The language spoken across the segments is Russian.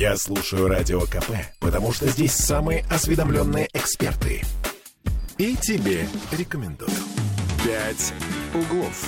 Я слушаю Радио КП, потому что здесь самые осведомленные эксперты. И тебе рекомендую. «Пять углов».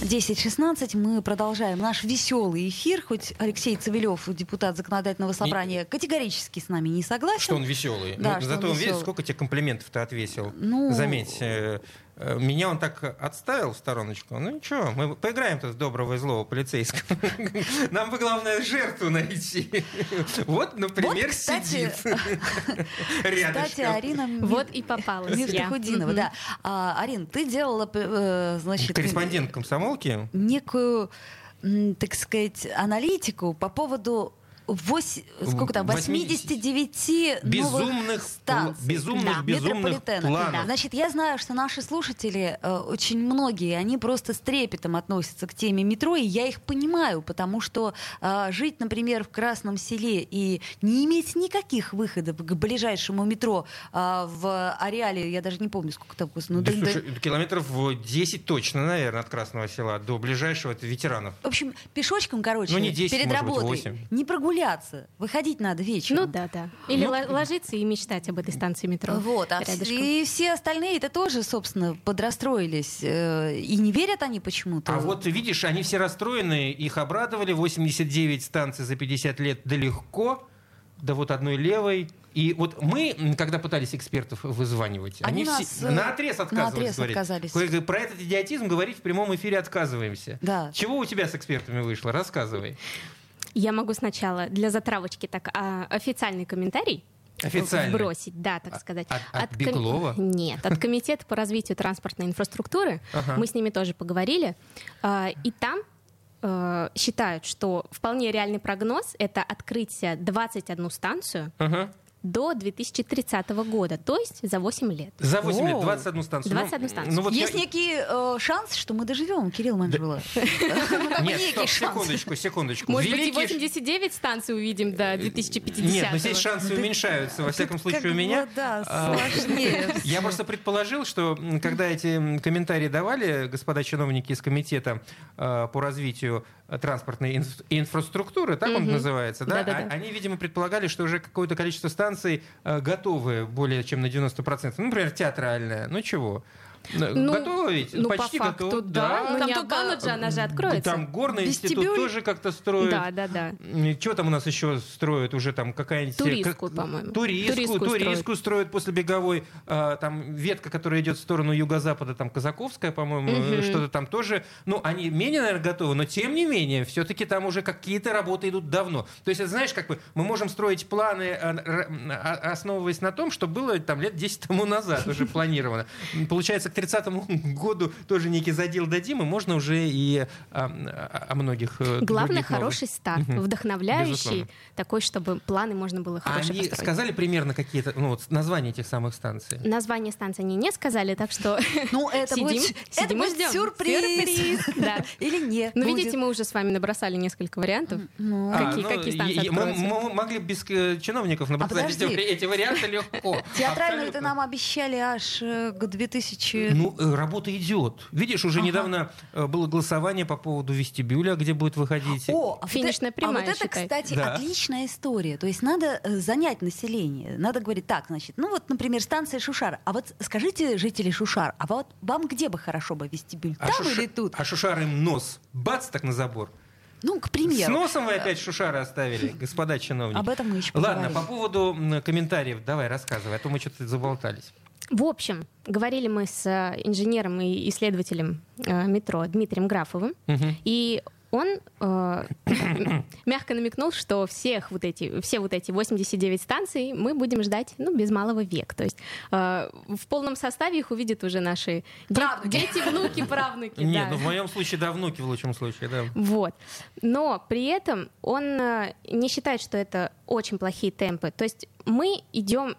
10.16 мы продолжаем наш веселый эфир, хоть Алексей Цивилев, депутат законодательного собрания, категорически с нами не согласен. Что он веселый. Да, Ну, что зато он веселый. сколько тебе комплиментов-то отвесил. Ну- Заметь, э, меня он так отставил в стороночку. Ну ничего, мы поиграем-то в доброго и злого полицейского. Нам бы главное жертву найти. Вот, например, Вот, кстати, сидит Кстати, рядышком. Арина Ми- Вот и попалась я. Мифтахудинова, Мгм. да. А, Арин, ты делала, э, значит, Корреспондент комсомолки. некую, так сказать, аналитику по поводу вось- сколько там, 89 новых Безумных, станций. безумных, Да. безумных планов. Значит, я знаю, что наши слушатели, э, очень многие, они просто с трепетом относятся к теме метро, и я их понимаю, потому что э, жить, например, в Красном селе и не иметь никаких выходов к ближайшему метро э, в ареале, я даже не помню, сколько там, ну, Да, да- да- слушай, километров 10 точно, наверное, от Красного села до ближайшего это ветеранов. В общем, пешочком, короче, Ну, не 10, перед может быть, работой. 8. Не прогуляться. Выходить надо вечером. Ну да, да. Или Ну, ло- ложиться и мечтать об этой станции метро. Вот, а рядышком. и все остальные это тоже, собственно, подрастроились. э, И не верят они почему-то. А вот видишь, они все расстроены, их обрадовали. 89 станций за 50 лет да легко, да вот одной левой. И вот мы, когда пытались экспертов вызванивать, Они они, нас, все э, на отрез отказывались говорить. отказались. Про этот идиотизм говорить в прямом эфире отказываемся. Да. Чего у тебя с экспертами вышло? Рассказывай. Я могу сначала для затравочки так а, официальный комментарий Официальный. вбросить, да, так сказать. от- от ком- Беглова? Нет, от Комитета по развитию транспортной инфраструктуры. Ага. Мы с ними тоже поговорили. А, И там э, считают, что вполне реальный прогноз — это открытие 21 станцию Ага. До 2030 года, то есть за 8 лет. За 8 лет О. 21 станцию. 21 станцию. Ну, вот Есть я- некий э, шанс, что мы доживем, Кирилл Манжула. Нет, стоп, секундочку, секундочку. Может быть, и Великий- 89 станций увидим до 2050 Нет, но здесь шансы уменьшаются, во всяком случае, у меня. Да, А, сложнее. Я просто предположил, что когда эти комментарии давали господа чиновники из комитета э, по развитию э, транспортной инф- инфраструктуры, так он называется, да? А- они, видимо, предполагали, что уже какое-то количество станций э, готовы более чем на 90%. Ну, например, театральная. Ну чего? Ну, готова ведь? Ну, Почти по факту, готова. да. Ну, Там только- обманут же, она же откроется. Там горный институт Вестибюль. тоже как-то строят. Да, да, да. Что там у нас еще строят? Уже там какая-нибудь... Туристскую, как- по-моему. Туристскую, Туристскую туристскую, строят после беговой. А, там ветка, которая идет в сторону юго-запада, там Казаковская, по-моему, Мгм. что-то там тоже. Ну, они менее, наверное, готовы, но тем не менее, все-таки там уже какие-то работы идут давно. То есть, это, знаешь, как бы мы можем строить планы, а, а, основываясь на том, что было там лет 10 тому назад уже планировано. Получается, к 30 году тоже некий задел дадим, и можно уже и а, о, о многих э, Главное, других новых. хороший старт, Мгм. вдохновляющий, Безусловно. такой, чтобы планы можно было А хорошие они построить. сказали примерно какие-то, ну, вот названия этих самых станций? Название станции они не сказали, так что Ну, это будет, сюрприз. Или нет. Ну, видите, мы уже с вами набросали несколько вариантов. Ну, А, Какие- ну, какие станции мы, могли без э, чиновников набросать эти, варианты легко. Театральную это нам обещали аж э, к 2000... Ну, э, работа идет. Видишь, уже Ага. недавно э, было голосование по поводу вестибюля, где будет выходить. О, а Финишная вот это, а прямая, вот это, считай. кстати, Да. отличная история. То есть надо э, занять население. Надо говорить так, значит, ну вот, например, станция Шушара. А вот скажите, жители Шушар, а вот вам где бы хорошо бы вестибюль? А Там Шуша- или тут? А Шушар им нос. Бац, так на забор. Ну, к С примеру. носом вы опять Шушары оставили, господа чиновники. Об этом мы еще Ладно, поговорим. по поводу комментариев, давай, рассказывай, а то мы что-то заболтались. В общем, говорили мы с э, инженером и исследователем э, метро Дмитрием Графовым, и он э, мягко намекнул, что всех вот эти, все вот эти 89 станций мы будем ждать ну, без малого век. То есть э, в полном составе их увидят уже наши Правнуки. дети, внуки, правнуки. Нет, да. ну в моем случае, да, внуки в лучшем случае, да. Вот. Но при этом он э, не считает, что это очень плохие темпы. То есть мы идем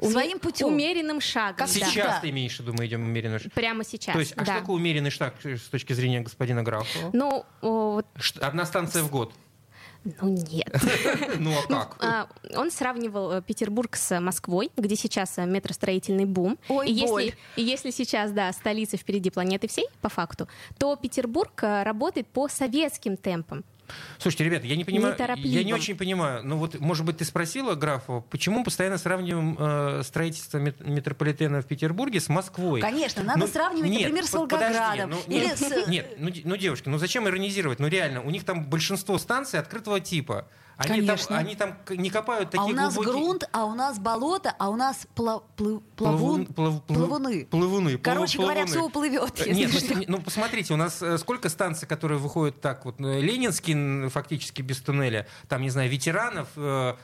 Своим путем. умеренным шагом. Как да. Сейчас ты имеешь в виду, мы идем умеренно. Прямо сейчас. То есть, а да. что такое умеренный шаг с точки зрения господина Графова? Ну, вот, Одна станция в год. ну нет. Ну а как? А, Он сравнивал э, Петербург с Москвой, где сейчас э, метростроительный бум. Ой, и, боль. если, и если сейчас, да, столица впереди планеты всей, по факту, то Петербург э, работает по советским темпам. Слушайте, ребята, я не понимаю, Неторопливо. я не очень понимаю. Ну вот, может быть, ты спросила графу, почему мы постоянно сравниваем э, строительство мет- метрополитена в Петербурге с Москвой? Конечно, надо Ну, сравнивать, нет, например, с под- подожди, Волгоградом. ну, или нет, с... нет, ну, ну, девушки, ну зачем иронизировать? Ну реально, у них там большинство станций открытого типа. Они там, Конечно. они там не копают А такие у нас глубокие... грунт, а у нас болото, а у нас пла- плы- плавун, плав- плав- плавуны. Плавуны. Короче плав- говоря, плавуны. все уплывет. Э, если Нет, ну, что. ну посмотрите, у нас э, сколько станций, которые выходят так вот, э, Ленинский фактически без туннеля, там, не знаю, ветеранов,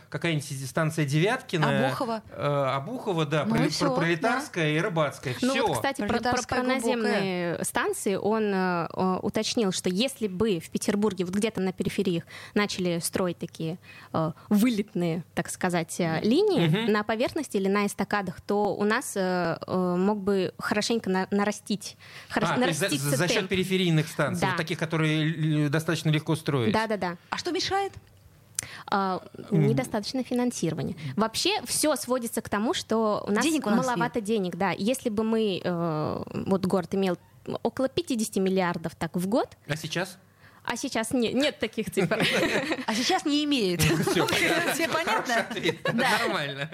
какая-нибудь станция Девяткина. Обухова. э, Обухова, да, Ну и Проле- всё, Пролетарская и Рыбацкая. Ну Все. вот, кстати, про, про- про наземные станции он э, уточнил, что если бы в Петербурге, вот где-то на перифериях, начали строить такие э, вылетные, так сказать, э, линии Мгм. на поверхности или на эстакадах, то у нас э, э, мог бы хорошенько на- нарастить, хоро- А, есть за, за счет темп. периферийных станций, Да. вот таких, которые достаточно легко строить. Да-да-да. А что мешает? А, недостаточно финансирования. Вообще все сводится к тому, что у нас, Денег у нас маловато денег. Да, если бы мы э, вот город имел около 50 миллиардов так в год, А сейчас? А сейчас не- нет таких цифр. А сейчас не имеет. Всё, Все понятно? Нормально.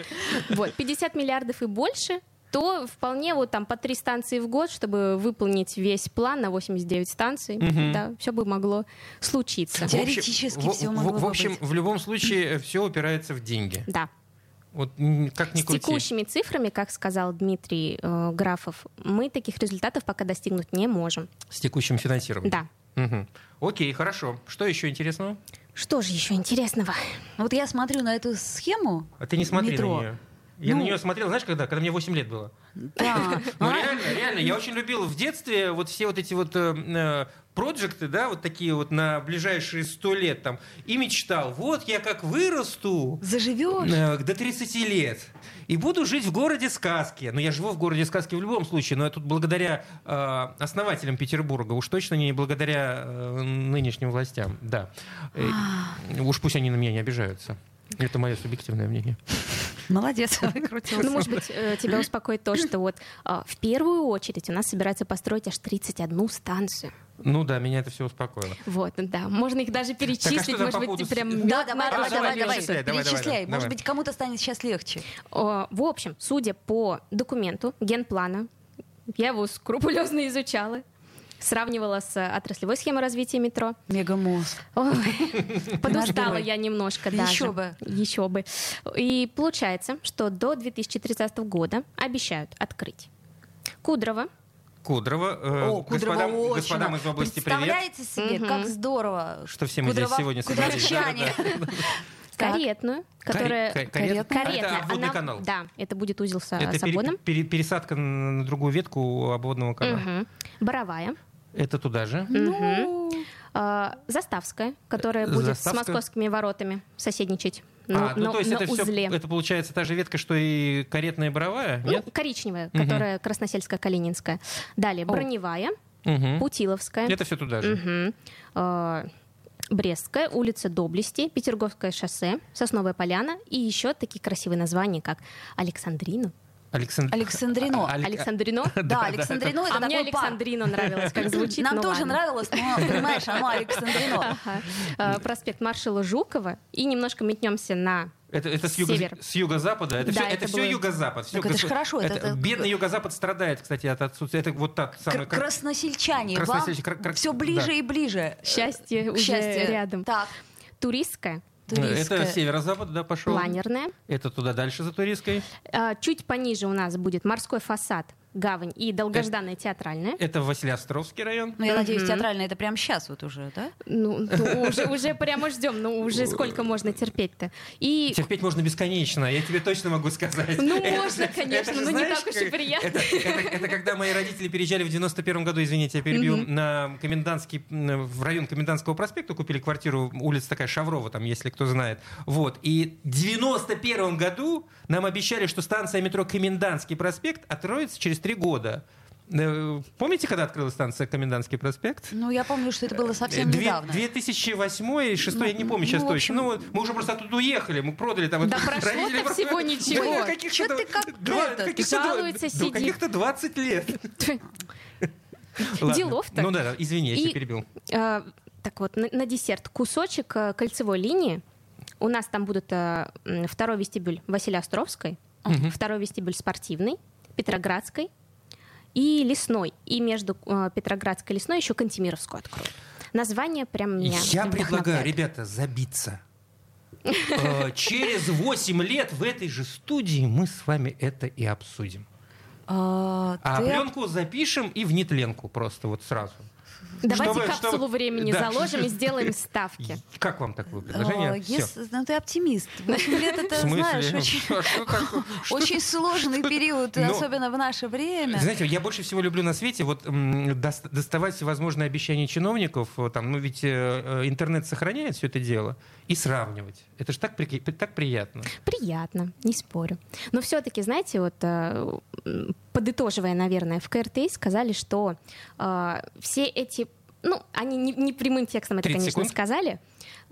Вот 50 миллиардов и больше то вполне вот там по три станции в год, чтобы выполнить весь план на 89 станций, Мгм. да, все бы могло случиться. В общем- Теоретически в- всё в- могло В бы общем, быть. в любом случае все упирается в деньги. Да. Вот как ни С крути. текущими цифрами, как сказал Дмитрий э, Графов, мы таких результатов пока достигнуть не можем. С текущим финансированием. Да. Мгм. Окей, хорошо. Что еще интересного? Что же еще интересного? Вот я смотрю на эту схему. А ты не смотри Метро. на нее. Я Ну. на нее смотрел, знаешь, когда? Когда мне 8 лет было. Да. Ну, А, реально, реально. Я очень любил в детстве вот все вот эти вот э, э, проекты, да, вот такие вот на ближайшие 100 лет там. И мечтал, вот я как вырасту Заживешь? э, до 30 лет и буду жить в городе сказки. Ну, я живу в городе сказки в любом случае, но я тут благодаря э, основателям Петербурга, уж точно не благодаря э, нынешним властям, да. Э, уж пусть они на меня не обижаются. Это мое субъективное мнение. Молодец, выкрутился. Ну, может быть, э, тебя успокоит то, что вот а, в первую очередь у нас собирается построить аж 31 станцию. Ну да, меня это все успокоило. Вот, да. Можно их даже перечислить, что там может по быть, прям Да, давай, давай, давай, давай, перечисляй, давай, перечисляй. давай. Может быть, кому-то станет сейчас легче. О, В общем, судя по документу генплана, я его скрупулезно изучала, сравнивала с отраслевой схемой развития метро. Мегамозг. Подустала я немножко Еще даже. бы. Еще бы. И получается, что до 2030 года обещают открыть Кудрово, Кудрово. э, О, Кудрово господам, очень. господам из области привет. Представляете себе, Мгм. как здорово. Что все мы здесь Кудрово- сегодня собрались. Каретную, которая... Каре- карет- Каретная, Это обводный она- канал. Да, это будет узел с, Это с обводом. пере- пере- пересадка на другую ветку обводного канала. Мгм. Боровая. Это туда же. Ну, А, Заставская, которая будет Заставская. с московскими воротами соседничать на, а, ну на- то есть на это все, узле. это получается та же ветка, что и каретная боровая, Ну, нет? коричневая, Мгм. которая красносельская, калининская. Далее броневая, Мгм. Путиловская, Это все туда же. а, Брестская, улица Доблести, Петерговское шоссе, Сосновая поляна и еще такие красивые названия, как Александрину. Александ- Александрино. А- Алек- Александрино? Да, Александрино это А мне. Александрино нравилось, как звучит. Нам тоже ладно. нравилось, но, понимаешь, оно Александрино. Ага. А, Проспект маршала Жукова. И немножко метнемся на Это, это с, юго- Север. с юго-запада. Это, Да, все, это это все было- юго-запад. Так это ж госу- хорошо, это- это- Бедный юго-запад страдает, кстати, от отсутствия. Это вот та самая... Кр- Красносельчане, вам Красносельчане, кра- кра- все ближе да. и ближе. счастье К уже счастью. рядом. Так, Туристская, туристская. Это северо-запад, да, пошел. планерная. Это туда дальше за туристской. А, Чуть пониже у нас будет морской фасад, гавань и долгожданная театральная. Это Василиостровский район. Ну, я надеюсь, театральная это прямо сейчас вот уже, да? Ну, ну, уже, уже прямо ждем, ну уже сколько можно терпеть-то. И Терпеть можно бесконечно, я тебе точно могу сказать. Ну, Это можно, же- конечно, это же но не знаешь, так уж и приятно. Это, это- это когда мои родители переезжали в 91 году, извините, я перебью, на комендантский, в район Комендантского проспекта, купили квартиру, улица такая Шаврова, там, если кто знает. Вот. И в 91 году нам обещали, что станция метро Комендантский проспект откроется через три года. Э, Помните, когда открылась станция Комендантский проспект? Ну, я помню, что это было совсем Две- недавно. 2008 или 2006, я не помню сейчас ну, общем- точно. Ну, мы уже просто оттуда уехали, мы продали там. Да вот прошло-то родители просто- всего ничего. Да, каких-то Чё ты как два- это, каких-то жалуется, сидит. Каких-то 20 лет. Делов-то. Ну да, извини, я И- тебя перебил. а, Так вот, на, десерт кусочек э, кольцевой линии. У нас там будут э, второй вестибюль Василия Островской, второй вестибюль спортивный, Петроградской и лесной. И между э, Петроградской и лесной еще Кантемировскую откроют. Название прям меня Я предлагаю, ребята, забиться. Э, Через 8 лет в этой же студии мы с вами это и обсудим. А, А ты- пленку запишем и в нетленку просто вот сразу. Давайте Чтобы- капсулу чтобы- времени Да. заложим и сделаем ставки. Как вам такое предложение? Всё. ес- ну, ты оптимист. 8 лет это, смысле? знаешь, очень, А что? Что очень сложный период, Ну, особенно в наше время. Знаете, я больше всего люблю на свете вот доставать всевозможные обещания чиновников, э, там, ну ведь э, э, интернет сохраняет все это дело, и сравнивать. Это же так, при- так приятно. Приятно, не спорю. Но все-таки, знаете, вот э, подытоживая, наверное, в КРТ сказали, что э, все эти, ну, они не, не прямым текстом это, 30 конечно, секунд. сказали,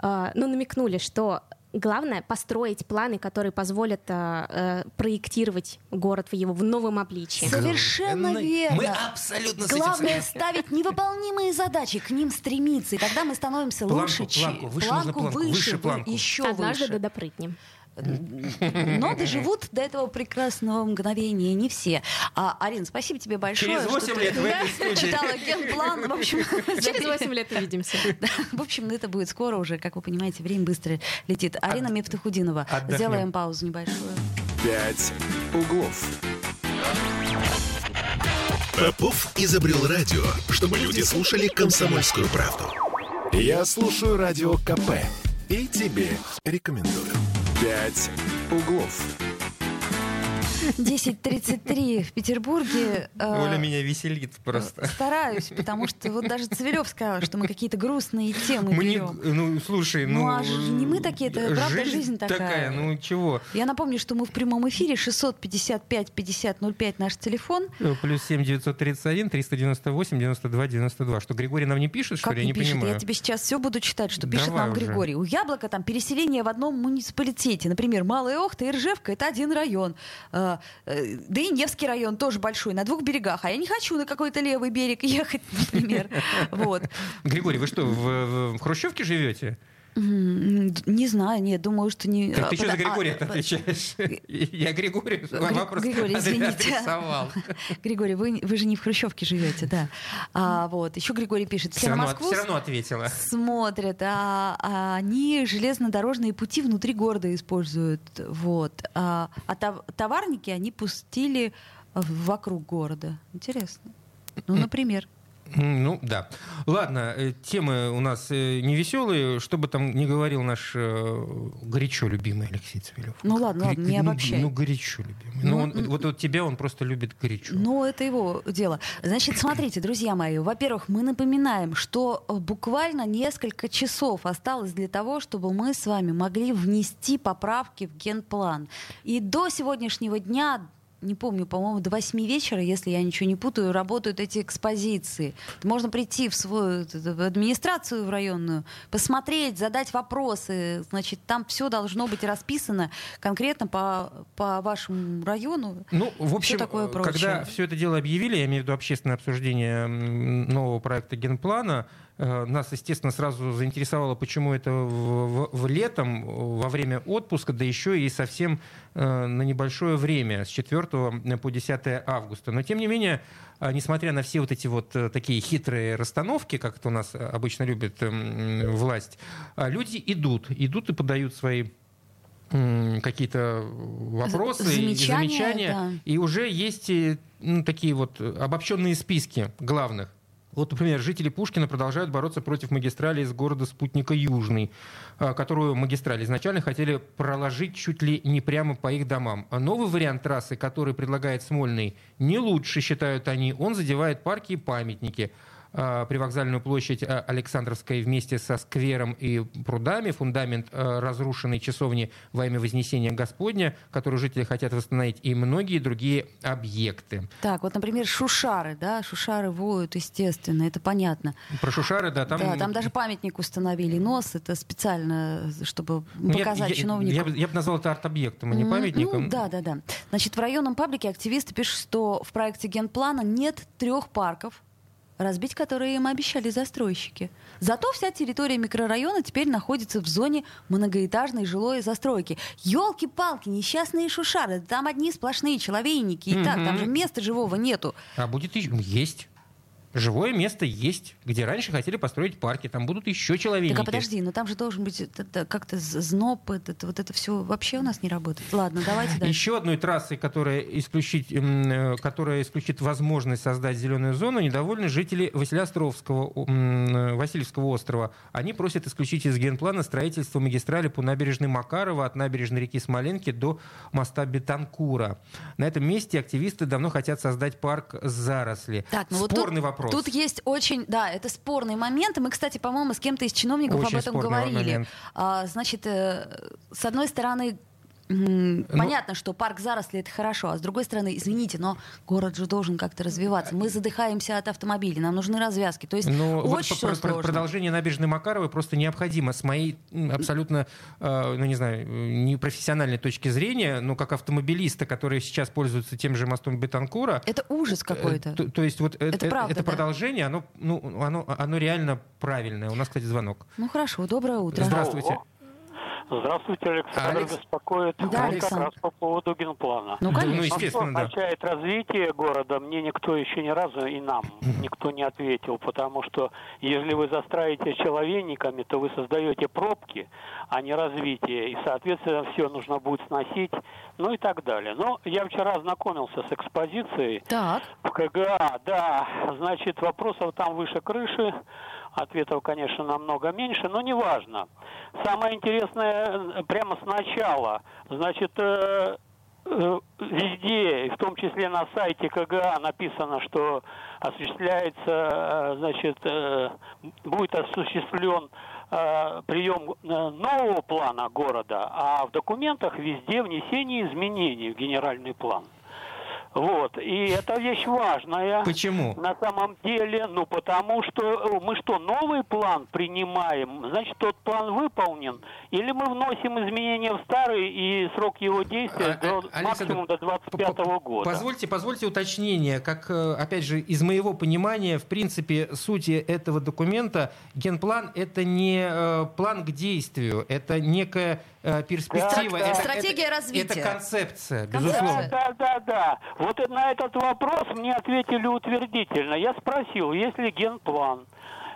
э, но намекнули, что главное построить планы, которые позволят э, э, проектировать город в его в новом обличии. Совершенно верно. Мы абсолютно с этим Главное согласны. ставить невыполнимые задачи, к ним стремиться, и тогда мы становимся Планку, лучше, чем- планку, выше нужно планку, выше планку. еще Однажды выше. да допрыгнем. Но доживут до этого прекрасного мгновения не все. А, Арин, спасибо тебе большое. Через что 8 ты лет в этой студии. читала генплан. В общем, Через 8 лет увидимся. Да, В общем, это будет скоро уже, как вы понимаете, время быстро летит. Арина Мифтахудинова. отдохнем. Сделаем паузу небольшую. «Пять углов». Попов изобрел радио, чтобы люди слушали комсомольскую правду. Я слушаю радио КП и тебе рекомендую. «Пять углов». 10.33 в Петербурге. э, Оля меня веселит просто. Стараюсь, потому что вот даже Цивилев сказал, что мы какие-то грустные темы Мы не, берем. ну, слушай, Ну, ну... а не мы такие, это правда жизнь такая. ну чего? Я напомню, что мы в прямом эфире 655 50 05 наш телефон. Э, Плюс 7 931 398 92 92. Что, Григорий нам не пишет, что Как ли? Я не не пишет? понимаю. Я тебе сейчас все буду читать, что пишет Давай нам уже. Григорий. У Яблока там переселение в одном муниципалитете. Например, Малая Охта и Ржевка — это один район. Э, Да и Невский район тоже большой, на двух берегах. А я не хочу на какой-то левый берег ехать, например. Вот. Григорий, вы что, в, в- в Хрущевке живете? Не знаю, нет, думаю, что не... Так ты что за А, Григория а, отвечаешь? Я Григорию Гри- вопрос Григорий, извините. адресовал. Григорий, вы, вы же не в Хрущевке живете, да. А, вот. Еще Григорий пишет, все, равно, Москву все равно ответила. смотрят, а, а они железнодорожные пути внутри города используют. Вот. А, а тов- товарники они пустили вокруг города. Интересно. Ну, например. Ну, да. Ладно, э, темы у нас э, невеселые. Что бы там ни говорил наш э, горячо любимый Алексей Цивилев. Ну, ладно, ладно, не ну, обобщай. Ну, горячо любимый. Ну, Ну, он- вот, вот тебя он просто любит горячо. Ну, это его дело. Значит, смотрите, друзья мои, во-первых, мы напоминаем, что буквально несколько часов осталось для того, чтобы мы с вами могли внести поправки в генплан. И до сегодняшнего дня не помню, по-моему, до 8 вечера, если я ничего не путаю, работают эти экспозиции. Можно прийти в свою в администрацию в районную, посмотреть, задать вопросы. Значит, там все должно быть расписано конкретно по, по вашему району. Ну, в общем, такое э, прочее. когда все это дело объявили, я имею в виду общественное обсуждение нового проекта генплана, нас, естественно, сразу заинтересовало, почему это в, в- в летом, э, во время отпуска, да еще и совсем э, на небольшое время, с 4 по 10 августа. Но, тем не менее, э, несмотря на все вот эти вот э, такие хитрые расстановки, как это у нас э, обычно любит м, власть, э, люди идут, идут и подают свои какие-то вопросы, и Замечания, замечания, да. и уже есть э, ну, такие вот обобщенные списки главных. Вот, например, жители Пушкина продолжают бороться против магистрали из города спутника Южный, а, которую магистраль изначально хотели проложить чуть ли не прямо по их домам. А новый вариант трассы, который предлагает Смольный, не лучше, считают они. Он задевает парки и памятники. А, Привокзальную площадь а, Александровской вместе со сквером и прудами, фундамент а, разрушенной часовни во имя Вознесения Господня, которую жители хотят восстановить, и многие другие объекты. Так, вот, например, шушары, да, шушары воют, естественно, это понятно. Про Шушары, да, там... да, там даже памятник установили, нос, это специально, чтобы Ну, я- показать я, чиновникам. Я, бы- я бы назвал это арт-объектом, а не памятником. Ну, да, да, да. Значит, в районном паблике активисты пишут, что в проекте генплана нет трех парков, разбить которые им обещали застройщики. Зато вся территория микрорайона теперь находится в зоне многоэтажной жилой застройки. Елки-палки, несчастные шушары, там одни сплошные человейники. И так, там же места живого нету. А будет еще есть. Живое место есть, где раньше хотели построить парки, там будут еще человеки. Так а подожди, но там же должен быть это- как-то зноб, это, это- вот это все вообще у нас не работает. Ладно, давайте дальше. Еще одной трассой, которая исключит, э, которая исключит возможность создать зеленую зону, недовольны жители Василиостровского, э, Васильевского острова. Они просят исключить из генплана строительство магистрали по набережной Макарова от набережной реки Смоленки до моста Бетанкура. На этом месте активисты давно хотят создать парк заросли. Так, ну вот Спорный тут, вопрос. Тут есть очень, да, это спорный момент. И мы, кстати, по-моему, с кем-то из чиновников Очень об этом говорили. момент. А, значит, э, с одной стороны, Ну- понятно, что парк заросли это хорошо, а с другой стороны, извините, но город же должен как-то развиваться. Мы задыхаемся от автомобилей, нам нужны развязки. То есть Ну, вот очень про- все сложно. продолжение набережной Макаровой просто необходимо с моей абсолютно, э, ну не знаю, э, непрофессиональной точки зрения, но как автомобилиста, который сейчас пользуется тем же мостом Бетанкура, Это ужас какой-то. э, то, то есть вот э- Это э- правда, это да. продолжение, оно, ну, оно, оно реально правильное. У нас, кстати, звонок. Ну хорошо, доброе утро. Здравствуйте. Здравствуйте, Александр Алекс? беспокоит. Да, Вот как Александр. раз по поводу генплана. Ну, Да, конечно. ну, что естественно, да. означает развитие города, мне никто еще ни разу и нам никто не ответил, потому что если вы застраиваете человейниками, то вы создаете пробки, а не развитие, и, соответственно, все нужно будет сносить, ну и так далее. Но я вчера ознакомился с экспозицией Так, в КГА, да, значит, вопросов там выше крыши, ответов, конечно, намного меньше, но неважно. Самое интересное э, прямо сначала, значит, э, э, везде, в том числе на сайте КГА написано, что осуществляется, значит, будет осуществлен прием нового плана города, а в документах везде внесение изменений в генеральный план. Вот, и это вещь важная. Почему? На самом деле, ну потому что э, мы что, новый план принимаем, значит тот план выполнен, или мы вносим изменения в старый и срок его действия А, до, Александр, максимум до 25 П- года. Позвольте, позвольте уточнение, как, э, опять же, из моего понимания, в принципе, сути этого документа, генплан — это не э, план к действию, это некая э, перспектива. Да, да. это- Стратегия это- развития. Это концепция, Концепция. безусловно. Да, да, да. Вот на этот вопрос мне ответили утвердительно. Я спросил, если генплан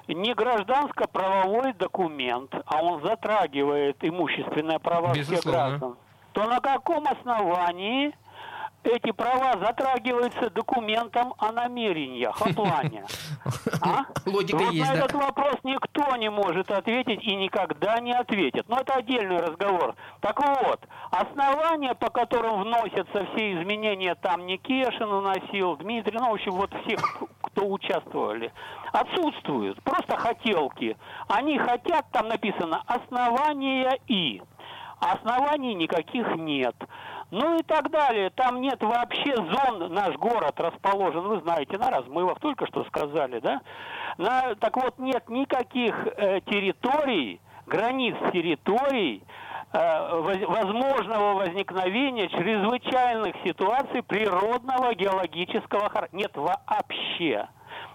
не гражданско-правовой документ, а он затрагивает имущественные права всех граждан, то на каком основании эти права затрагиваются документом о намерениях, о плане? А? Логика вот есть, на да. этот вопрос никто не может ответить и никогда не ответит. Но это отдельный разговор. Так вот, основания, по которым вносятся все изменения, там Никешин уносил, Дмитрий, ну, в общем, вот всех, кто участвовали, отсутствуют. Просто хотелки. Они хотят, там написано, основания и. Оснований никаких нет. Ну и так далее. Там нет вообще зон, наш город расположен, вы знаете, на размывах, только что сказали, да? На- так вот, нет никаких э, территорий, границ территорий, э, воз- возможного возникновения чрезвычайных ситуаций природного геологического характера. Нет вообще.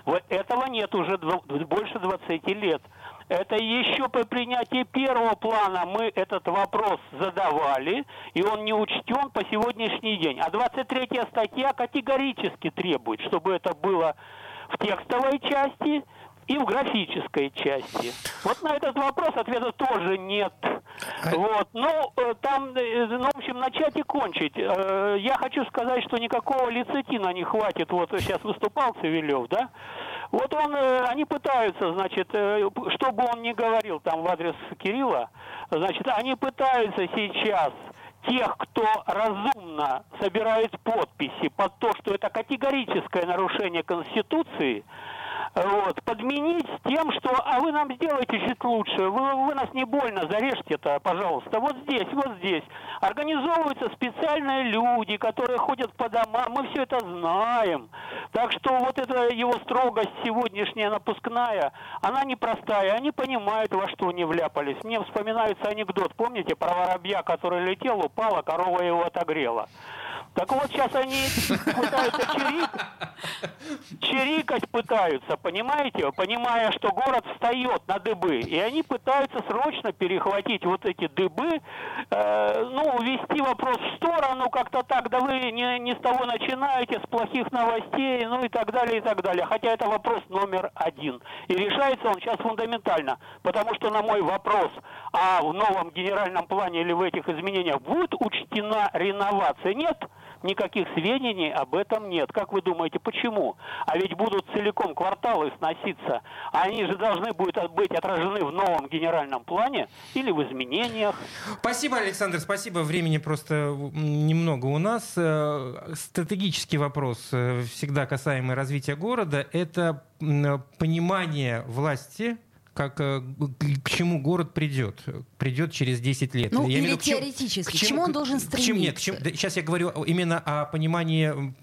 Вот этого нет уже больше 20 лет. Это еще по принятии первого плана мы этот вопрос задавали, и он не учтен по сегодняшний день. А 23 статья категорически требует, чтобы это было в текстовой части и в графической части. Вот на этот вопрос ответа тоже нет. Вот, ну, э, там, э, ну, в общем, начать и кончить. Э, Я хочу сказать, что никакого лецитина не хватит. Вот сейчас выступал Цивилев, да? Вот он, э, они пытаются, значит, э, что бы он ни говорил там в адрес Кирилла, значит, они пытаются сейчас тех, кто разумно собирает подписи под то, что это категорическое нарушение Конституции, вот, подменить тем, что, а вы нам сделаете чуть лучше, вы, вы нас не больно зарежьте-то, пожалуйста, вот здесь, вот здесь. Организовываются специальные люди, которые ходят по домам, мы все это знаем. Так что вот эта его строгость сегодняшняя напускная, она непростая, они понимают, во что они вляпались. Мне вспоминается анекдот, помните, про воробья, который летел, упал, корова его отогрела. Так вот, сейчас они пытаются чирик, чирикать пытаются, понимаете, понимая, что город встает на дыбы, и они пытаются срочно перехватить вот эти дыбы, э, ну, увести вопрос в сторону, как-то так, да вы не, не с того начинаете, с плохих новостей, ну и так далее, и так далее. Хотя это вопрос номер один. И решается он сейчас фундаментально, потому что на мой вопрос, а в новом генеральном плане или в этих изменениях будет учтена реновация, нет, никаких сведений об этом нет. Как вы думаете, почему? А ведь будут целиком кварталы сноситься. Они же должны будут быть отражены в новом генеральном плане или в изменениях. Спасибо, Александр, спасибо. Времени просто немного у нас. Э, стратегический вопрос, э, всегда касаемый развития города, это понимание власти как, э, к чему город придет, придет через 10 лет. Ну, я или имею, теоретически, к чему, к чему он должен стремиться? К чему, нет, к чему, сейчас я говорю именно о понимании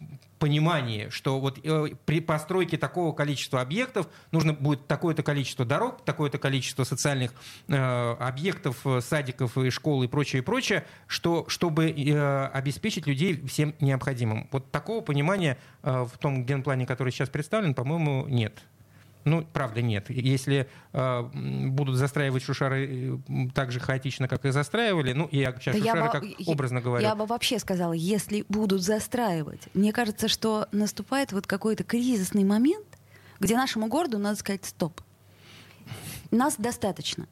понимании, что вот э, при постройке такого количества объектов нужно будет такое-то количество дорог, такое-то количество социальных э, объектов, э, садиков и школ и прочее, и прочее, что, чтобы э, обеспечить людей всем необходимым. Вот такого понимания э, в том генплане, который сейчас представлен, по-моему, нет. Ну, правда, нет. Если э, будут застраивать шушары э, так же хаотично, как и застраивали, ну, я сейчас да шушары, я как бы, образно говорю. Я бы вообще сказала, если будут застраивать. Мне кажется, что наступает вот какой-то кризисный момент, где нашему городу надо сказать «стоп». Нас достаточно.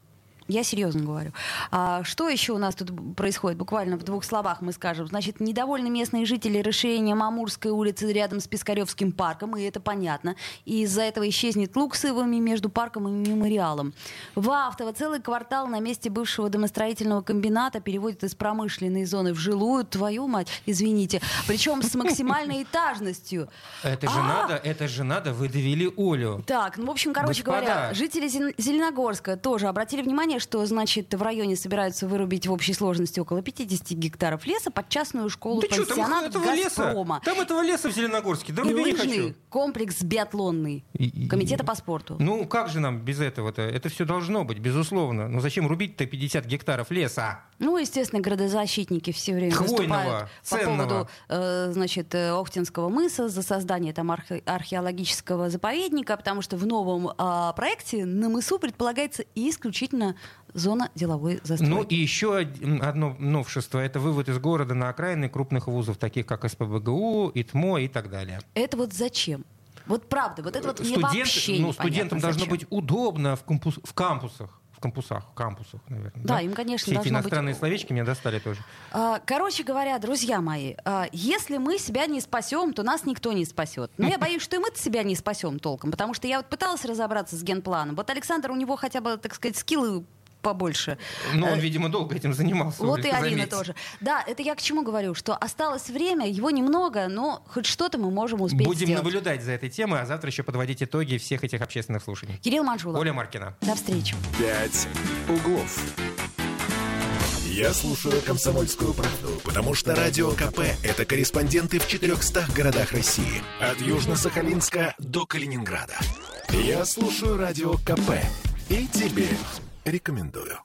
Я серьезно говорю. А, что еще у нас тут происходит? Буквально в двух словах мы скажем. Значит, недовольны местные жители расширением Амурской улицы рядом с Пискаревским парком, и это понятно. И из-за этого исчезнет лук с ивами между парком и мемориалом. В Автово целый квартал на месте бывшего домостроительного комбината переводят из промышленной зоны в жилую. Твою мать, извините. Причем с максимальной этажностью. Это же а! надо, это же надо, вы довели Олю. Так, ну, в общем, короче говоря, жители Зеленогорска тоже обратили внимание, внимание, что, значит, в районе собираются вырубить в общей сложности около 50 гектаров леса под частную школу да пансионат что, там Газпрома. Леса? Там этого леса в Зеленогорске, да И не хочу. комплекс биатлонный и, комитета по спорту. Ну, как же нам без этого-то? Это все должно быть, безусловно. Но зачем рубить-то 50 гектаров леса? Ну, естественно, градозащитники все время Хвойного, выступают по поводу, э, значит, э, Охтинского мыса за создание там архе- археологического заповедника, потому что в новом э, проекте на мысу предполагается исключительно зона деловой застройки. Ну и еще одно новшество – это вывод из города на окраины крупных вузов, таких как СПБГУ, ИТМО и так далее. Это вот зачем? Вот правда, вот это вот Студент, мне вообще ну, Студентам должно быть удобно в, кампус, в кампусах кампусах, кампусах, наверное. Да, да? им, конечно, Все эти иностранные быть... словечки меня достали тоже. А, короче говоря, друзья мои, а, если мы себя не спасем, то нас никто не спасет. Но я боюсь, что и мы себя не спасем толком, потому что я вот пыталась разобраться с генпланом. Вот Александр, у него хотя бы, так сказать, скиллы побольше. Ну, он, э, видимо, долго этим занимался. Вот и Арина тоже. Да, это я к чему говорю, что осталось время, его немного, но хоть что-то мы можем успеть Будем сделать. наблюдать за этой темой, а завтра еще подводить итоги всех этих общественных слушаний. Кирилл Манжулов. Оля Маркина. До встречи. Пять углов. Я слушаю «Комсомольскую правду», потому что «Радио КП» — это корреспонденты в 400 городах России. От Южно-Сахалинска до Калининграда. Я слушаю «Радио КП» и тебе рекомендую.